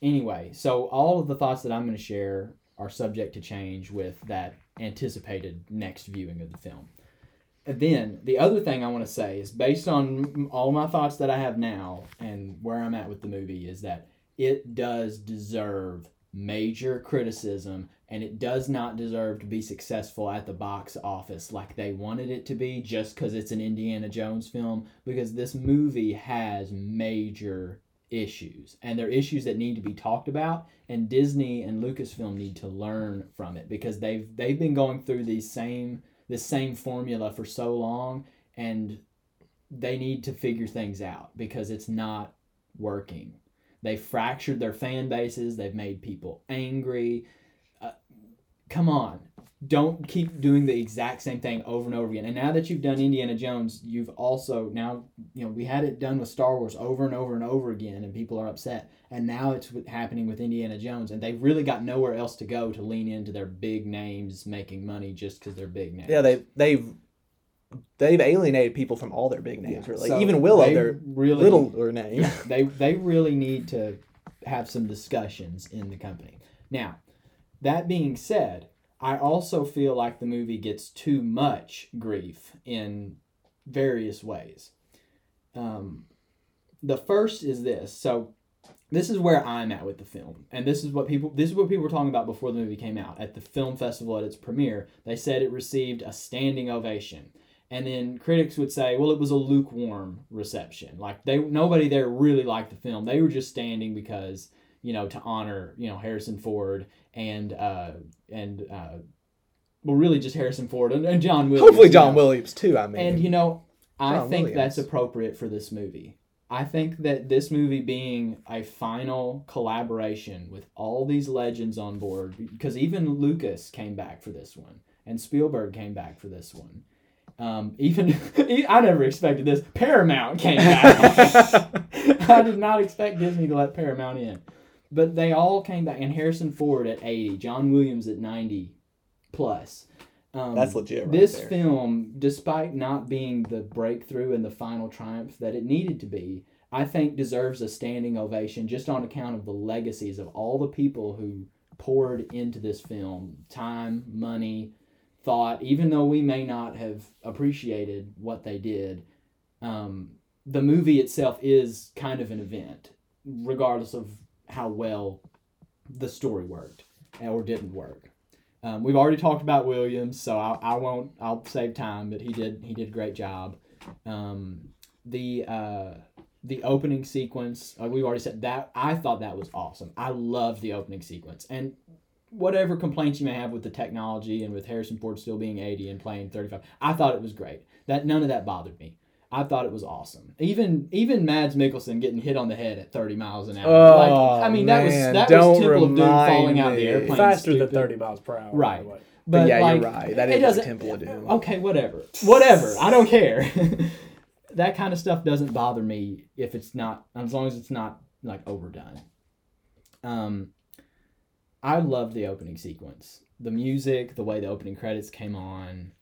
anyway, so all of the thoughts that I'm going to share are subject to change with that anticipated next viewing of the film. And then the other thing I want to say is based on all my thoughts that I have now and where I'm at with the movie is that it does deserve major criticism and it does not deserve to be successful at the box office like they wanted it to be just because it's an Indiana Jones film because this movie has major issues and they're issues that need to be talked about and Disney and Lucasfilm need to learn from it because they've they've been going through these same this same formula for so long and they need to figure things out because it's not working. They fractured their fan bases, they've made people angry. Come on. Don't keep doing the exact same thing over and over again. And now that you've done Indiana Jones, you've also now, you know, we had it done with Star Wars over and over and over again, and people are upset. And now it's happening with Indiana Jones, and they've really got nowhere else to go to lean into their big names making money just because they're big names. Yeah, they they've they've alienated people from all their big names. Really, So even Willow, their really littler name. they they really need to have some discussions in the company. Now, that being said, I also feel like the movie gets too much grief in various ways. Um, the first is this. So, this is where I'm at with the film, and this is what people this is what people were talking about before the movie came out at the film festival at its premiere. They said it received a standing ovation. And then critics would say, well, it was a lukewarm reception. Like they nobody there really liked the film. They were just standing because you know to honor you know Harrison Ford and uh, and uh, well, really just Harrison Ford and, and John Williams. Hopefully, you John know. Williams too. I mean, And you know, I John think Williams. that's appropriate for this movie. I think that this movie being a final collaboration with all these legends on board, because even Lucas came back for this one, and Spielberg came back for this one. Um, even I never expected this. Paramount came back. I did not expect Disney to let Paramount in, but they all came back. And Harrison Ford at eighty, John Williams at ninety plus. Um, That's legit right this there. film, despite not being the breakthrough and the final triumph that it needed to be, I think deserves a standing ovation just on account of the legacies of all the people who poured into this film time, money, thought, even though we may not have appreciated what they did. Um, the movie itself is kind of an event, regardless of how well the story worked or didn't work. Um, we've already talked about Williams, so I, I won't. I'll save time, but he did he did a great job. Um, the uh, the opening sequence uh, we've already said that I thought that was awesome. I love the opening sequence, and whatever complaints you may have with the technology and with Harrison Ford still being eighty and playing thirty five, I thought it was great. That none of that bothered me. I thought it was awesome. Even even Mads Mikkelsen getting hit on the head at thirty miles an hour. Oh, like, I mean, that was that don't was Temple of Doom remind falling out of the airplane. Faster than thirty miles per hour. Right. the way. But yeah, like, you're right. That is it is like Temple of Doom. Okay, whatever. Whatever. I don't care. that kind of stuff doesn't bother me if it's not as long as it's not like overdone. Um I love the opening sequence. The music, the way the opening credits came on.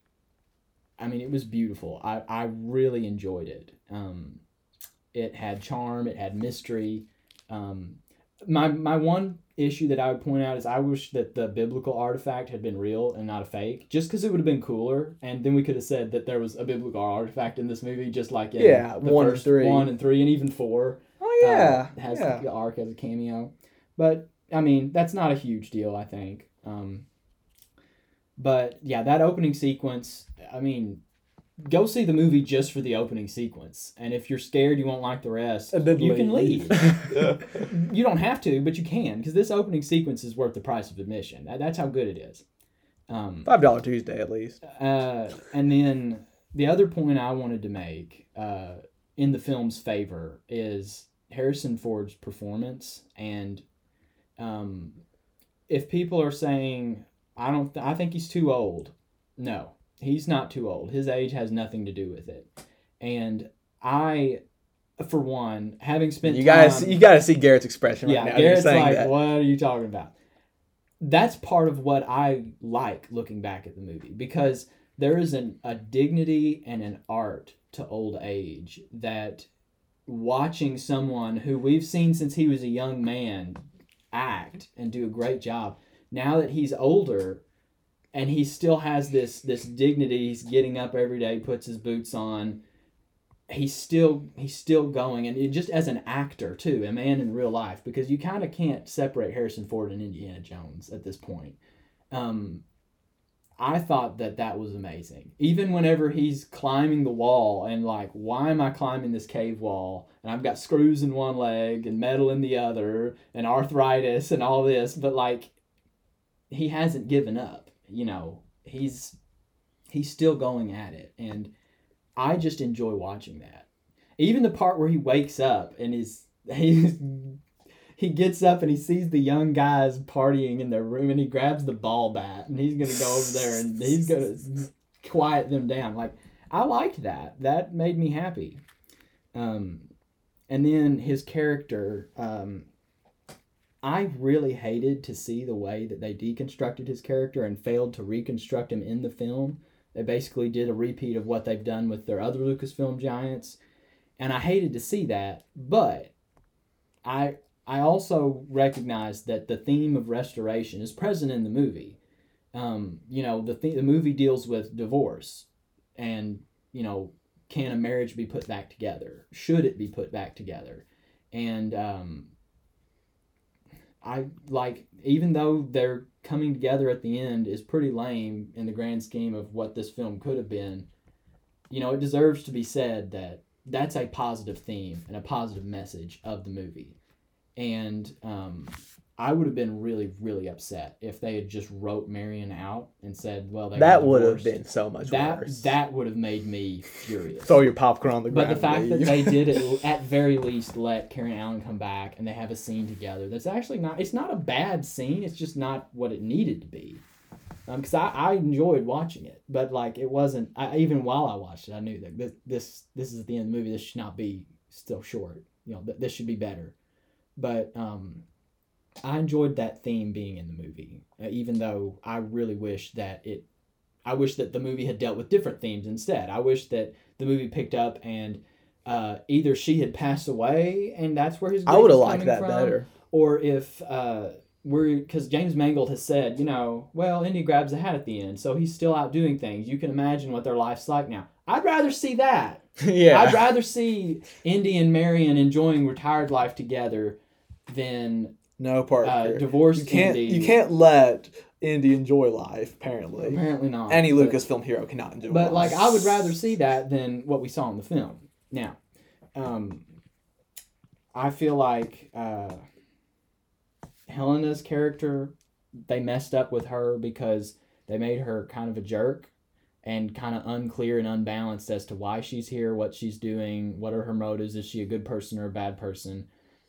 I mean, it was beautiful. I, I really enjoyed it. Um, it had charm, it had mystery. Um, my, my one issue that I would point out is I wish that the biblical artifact had been real and not a fake, just because it would have been cooler. And then we could have said that there was a biblical artifact in this movie, just like in Yeah, the one and three. one and three, and even four oh yeah, uh, has yeah. the arc as a cameo. But I mean, that's not a huge deal, I think. Um, but yeah, that opening sequence. I mean, go see the movie just for the opening sequence, and if you're scared you won't like the rest, And then you can leave. leave. you don't have to, but you can because this opening sequence is worth the price of admission. That, that's how good it is. Um, Five Dollar Tuesday at least. uh, and then the other point I wanted to make uh, in the film's favor is Harrison Ford's performance. And um, if people are saying, I don't, th- I think he's too old. No, he's not too old. His age has nothing to do with it. And I, for one, having spent You gotta time- see, you gotta see Garrett's expression right yeah, now. Garrett's You're like, that. what are you talking about? That's part of what I like looking back at the movie because there is an, a dignity and an art to old age that watching someone who we've seen since he was a young man act and do a great job now that he's older and he still has this this dignity he's getting up every day puts his boots on he's still he's still going. And just as an actor too a man in real life because you kind of can't separate harrison ford and indiana jones at this point. Um, i thought that that was amazing. Even whenever he's climbing the wall and like why am i climbing this cave wall? And i've got screws in one leg and metal in the other and arthritis and all this but like he hasn't given up you know he's he's still going at it and I just enjoy watching that. Even the part where he wakes up and is he he gets up and he sees the young guys partying in their room and he grabs the ball bat and he's gonna go over there and he's gonna quiet them down. Like I liked that. That made me happy. Um, and then his character. Um, I really hated to see the way that they deconstructed his character and failed to reconstruct him in the film. They basically did a repeat of what they've done with their other Lucasfilm giants, and I hated to see that. But I I also recognize that the theme of restoration is present in the movie. Um, you know, the th- the movie deals with divorce, and you know, can a marriage be put back together? Should it be put back together? And um, I like even though they're coming together at the end is pretty lame in the grand scheme of what this film could have been. You know, it deserves to be said that that's a positive theme and a positive message of the movie. And um, I would have been really, really upset if they had just wrote Marion out and said, "Well, they that would have been so much that worse. that would have made me furious. Throw your popcorn on the ground. But the fact and that they did it at very least let Karen Allen come back and they have a scene together that's actually not it's not a bad scene it's just not what it needed to be because I, I enjoyed watching it but like it wasn't I, even while I watched it I knew that this this this is at the end of the movie this should not be still short you know th- this should be better but um I enjoyed that theme being in the movie uh, even though I really wish that it I wish that the movie had dealt with different themes instead I wish that the movie picked up and uh, either she had passed away and that's where his I would have liked that from, better. or if uh, we're because James Mangold has said, you know, well, Indy grabs a hat at the end, so he's still out doing things. You can imagine what their life's like now. I'd rather see that. yeah. I'd rather see Indy and Marion enjoying retired life together than no Parker. uh, divorced you can't. Indy. You can't let Indy enjoy life. Apparently, Apparently not. any but- Lucasfilm hero cannot enjoy. But life. like, I would rather see that than what we saw in the film. Now, um, I feel like uh, Helena's character, they messed up with her because they made her kind of a jerk and kind of unclear and unbalanced as to why she's here, what she's doing, what are her motives, is she a good person or a bad person.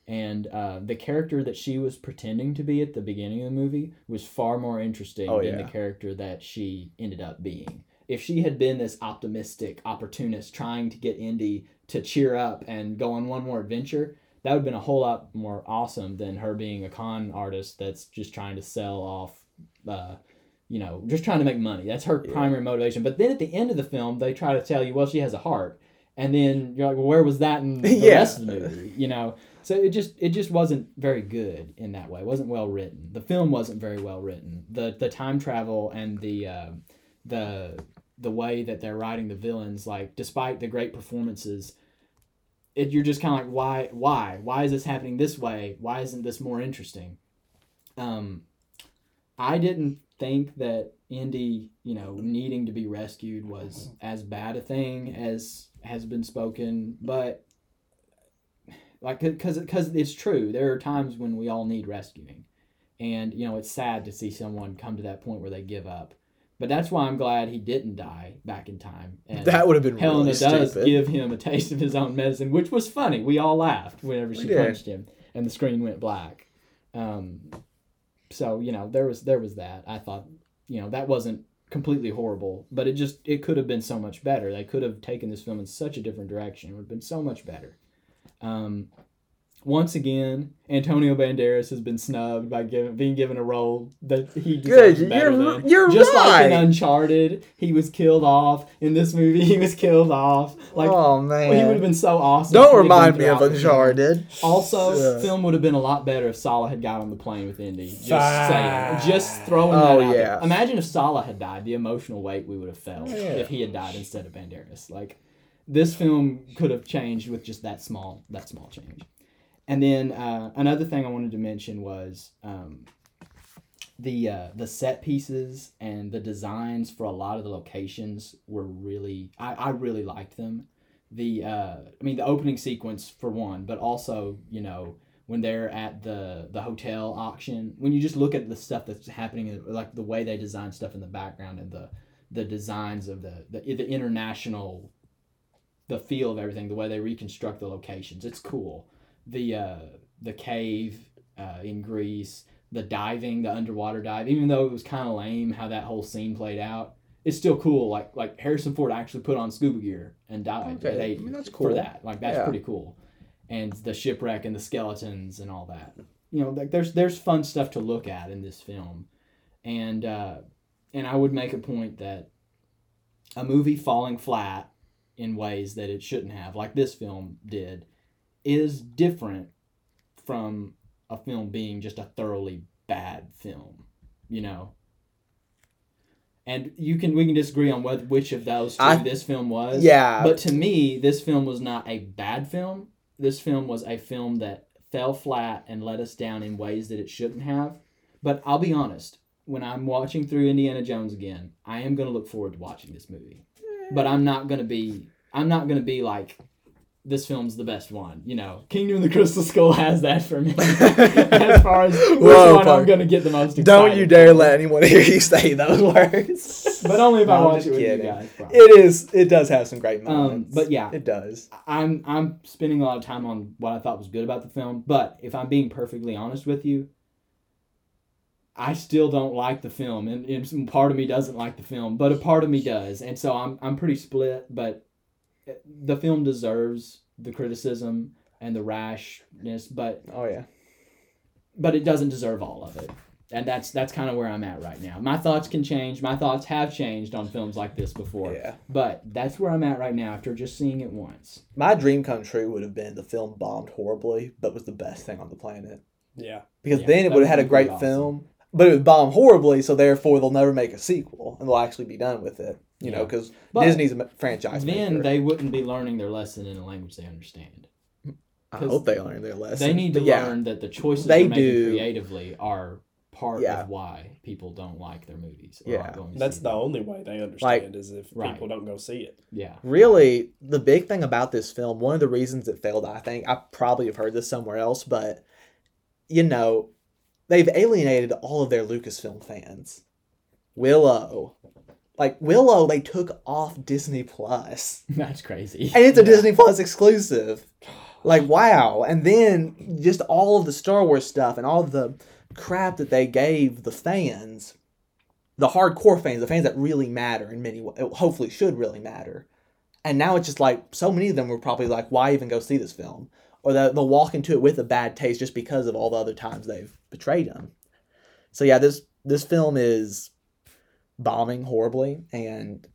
And uh, the character that she was pretending to be at the beginning of the movie was far more interesting Oh, than yeah. the character that she ended up being. If she had been this optimistic opportunist trying to get Indy to cheer up and go on one more adventure, that would have been a whole lot more awesome than her being a con artist that's just trying to sell off, uh, you know, just trying to make money. That's her Yeah. primary motivation. But then at the end of the film, they try to tell you, well, she has a heart. And then you're like, well, where was that in the Yeah. rest of the movie? You know, so it just it just wasn't very good in that way. It wasn't well written. The film wasn't very well written. The the time travel and the uh, the the way that they're writing the villains, like despite the great performances, it you're just kind of like why why why is this happening this way? Why isn't this more interesting? Um, I didn't think that Indy, you know, needing to be rescued was as bad a thing as has been spoken, but like because because it's true there are times when we all need rescuing. And you know it's sad to see someone come to that point where they give up. But that's why i'm glad he didn't die back in time. And that would have been helena really does give him a taste of his own medicine which was funny. We all laughed whenever she punched him and the screen went black. Um, so you know there was there was that. I thought you know that wasn't completely horrible but it just it could have been so much better. They could have taken this film in such a different direction. It would have been so much better um, once again, Antonio Banderas has been snubbed by given, being given a role that he Good, deserves better you're- than. you're Just like in. Uncharted, he was killed off. In this movie, he was killed off. Like oh man, well, he would have been so awesome. Don't if he had remind me of throughout the film. Uncharted. Also, Yeah. film would have been a lot better if Sallah had got on the plane with Indy. Just Fact. saying. Just throwing Oh, that out yeah. there. Imagine if Sallah had died, the emotional weight we would have felt Yeah. if he had died instead of Banderas. Like this film could have changed with just that small that small change. And then uh, another thing I wanted to mention was um, the uh, the set pieces and the designs for a lot of the locations were really I, I really liked them. The uh, I mean the opening sequence for one, but also you know when they're at the the hotel auction when you just look at the stuff that's happening like the way they design stuff in the background and the the designs of the the, the international the feel of everything the way they reconstruct the locations it's cool the uh, the cave uh, in Greece, the diving, the underwater dive. Even though it was kind of lame how that whole scene played out, it's still cool. Like like Harrison Ford actually put on scuba gear and dived Okay, at I mean, that's for that. Like that's Yeah. pretty cool. And the shipwreck and the skeletons and all that. You know, like there's there's fun stuff to look at in this film, and uh, and I would make a point that a movie falling flat in ways that it shouldn't have, like this film did, is different from a film being just a thoroughly bad film, you know. And you can we can disagree on whether which of those two I- this film was. Yeah, But to me, this film was not a bad film. This film was a film that fell flat and let us down in ways that it shouldn't have. But I'll be honest, when I'm watching through Indiana Jones again, I am going to look forward to watching this movie. But I'm not going to be I'm not going to be like this film's the best one. You know, Kingdom of the Crystal Skull has that for me. as far as which Whoa, one I'm gonna get the most excited. Don't you dare let anyone hear you say those words. But only if I No, I'm watch it with you guys. probably. It is. It does have some great Um, moments. but yeah. it does. I'm I'm spending a lot of time on what I thought was good about the film, but if I'm being perfectly honest with you, I still don't like the film, and, and some part of me doesn't like the film, but a part of me does, and so I'm I'm pretty split. But eh, the film deserves the criticism and the rashness, but Oh yeah. but it doesn't deserve all of it. And that's that's kind of where I'm at right now. My thoughts can change. My thoughts have changed on films like this before. Yeah. But that's where I'm at right now after just seeing it once. My dream come true would have been the film bombed horribly, but was the best thing on the planet. Yeah. Because Yeah, then it would have had a great awesome. film, but it would bomb horribly, so therefore they'll never make a sequel, and they'll actually be done with it. You know, because Disney's a franchise. then maker. they wouldn't be learning their lesson in a language they understand. I 'cause hope they learn their lesson. They need to yeah, learn that the choices They they're do. creatively are part Yeah. of why people don't like their movies. Or Yeah. going to That's see the them. only way they understand like, is if Right. people don't go see it. yeah. Really, the big thing about this film, one of the reasons it failed, I think, I probably have heard this somewhere else, but you know, they've alienated all of their Lucasfilm fans. Willow. Like Willow, they took off Disney Plus. That's crazy. And it's a Yeah. Disney Plus exclusive. Like wow. And then just all of the Star Wars stuff and all the crap that they gave the fans, the hardcore fans, the fans that really matter in many ways, hopefully should really matter. And now it's just like so many of them were probably like, why even go see this film? Or they'll, they'll walk into it with a bad taste just because of all the other times they've betrayed them. So yeah, this this film is bombing horribly, and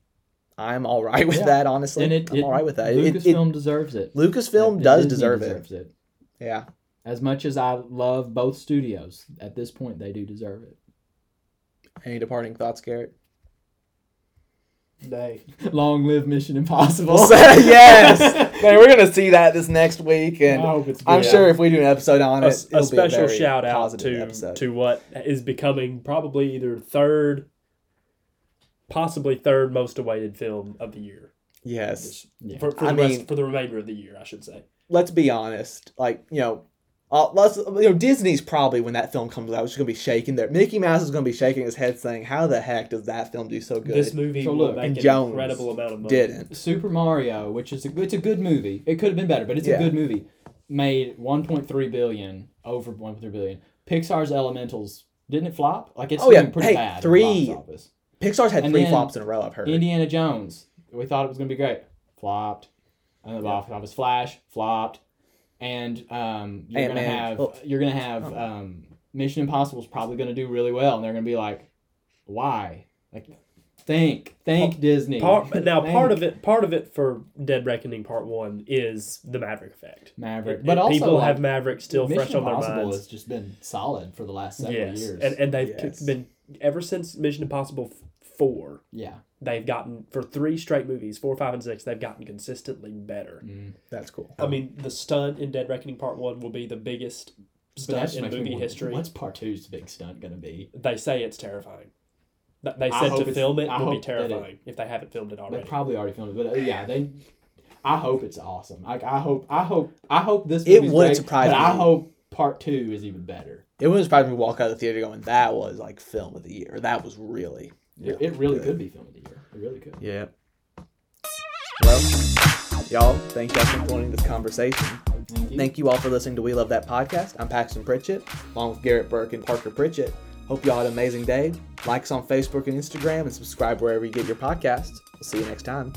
I'm all right with Yeah. that. Honestly, and it, I'm it all right with that. It- Lucasfilm deserves it. Lucasfilm does Disney deserve it. it. Yeah. As much as I love both studios, at this point they do deserve it. Any departing thoughts, Garrett? They. Long live Mission Impossible. yes, man, we're gonna see that this next week, I and hope it's good. I'm sure if we do an episode on A, it, a it'll be a special very shout out to episode. to what is becoming probably either third, possibly third most awaited film of the year yes, Yeah. for, for I rest, mean- for the remainder of the year, I should say. let's be honest. Like you know, uh, let's you know Disney's probably when that film comes out, is gonna be shaking there. Mickey Mouse is gonna be shaking his head, saying, "How the heck does that film do so good?" This movie So look, make and an Jones incredible amount of money. didn't. Super Mario, which is a, it's a good movie. It could have been better, but it's Yeah. a good movie. Made 1.3 billion, over 1.3 billion. Pixar's Elementals didn't it flop? Like it's Oh, yeah. pretty Hey, bad. three- box office. Pixar's had And three flops in a row. I've heard. Indiana Jones. We thought it was gonna be great. Flopped. And the box office Flash flopped. And um, you're gonna have Oh. you're gonna have um, Mission Impossible is probably gonna do really well, and they're gonna be like, why? Like, think, think Disney. Part, now, part of it, part of it for Dead Reckoning Part One is the Maverick effect. Maverick, It- but it- also people like, have Maverick still Mission fresh on their Impossible minds. has just been solid for the last several yes, years. and and they've Yes. been ever since Mission Impossible f- Four. yeah, They've gotten for three straight movies, four, five, and six. They've gotten consistently better. mm. That's cool. I mean, the stunt in Dead Reckoning Part One will be the biggest stunt in movie wonder, history. What's part two's big stunt gonna be? They say it's terrifying. They said to film it I will be hope that it- terrifying if they haven't filmed it already. They already. probably already filmed it, but uh, yeah, they. I hope it's awesome. Like I hope, I hope, I hope this. It movie's wouldn't great, surprise but I hope part two is even better. It wouldn't surprise me to walk out of the theater going, "That was like film of the year. That was really." It, it really good. could be film of the year. It really could. Yeah. Well, y'all, thank y'all for joining this conversation. Thank you. Thank you all for listening to We Love That podcast. I'm Paxton Pritchett, along with Garrett Burke and Parker Pritchett. Hope y'all had an amazing day. Like us on Facebook and Instagram, and subscribe wherever you get your podcasts. We'll see you next time.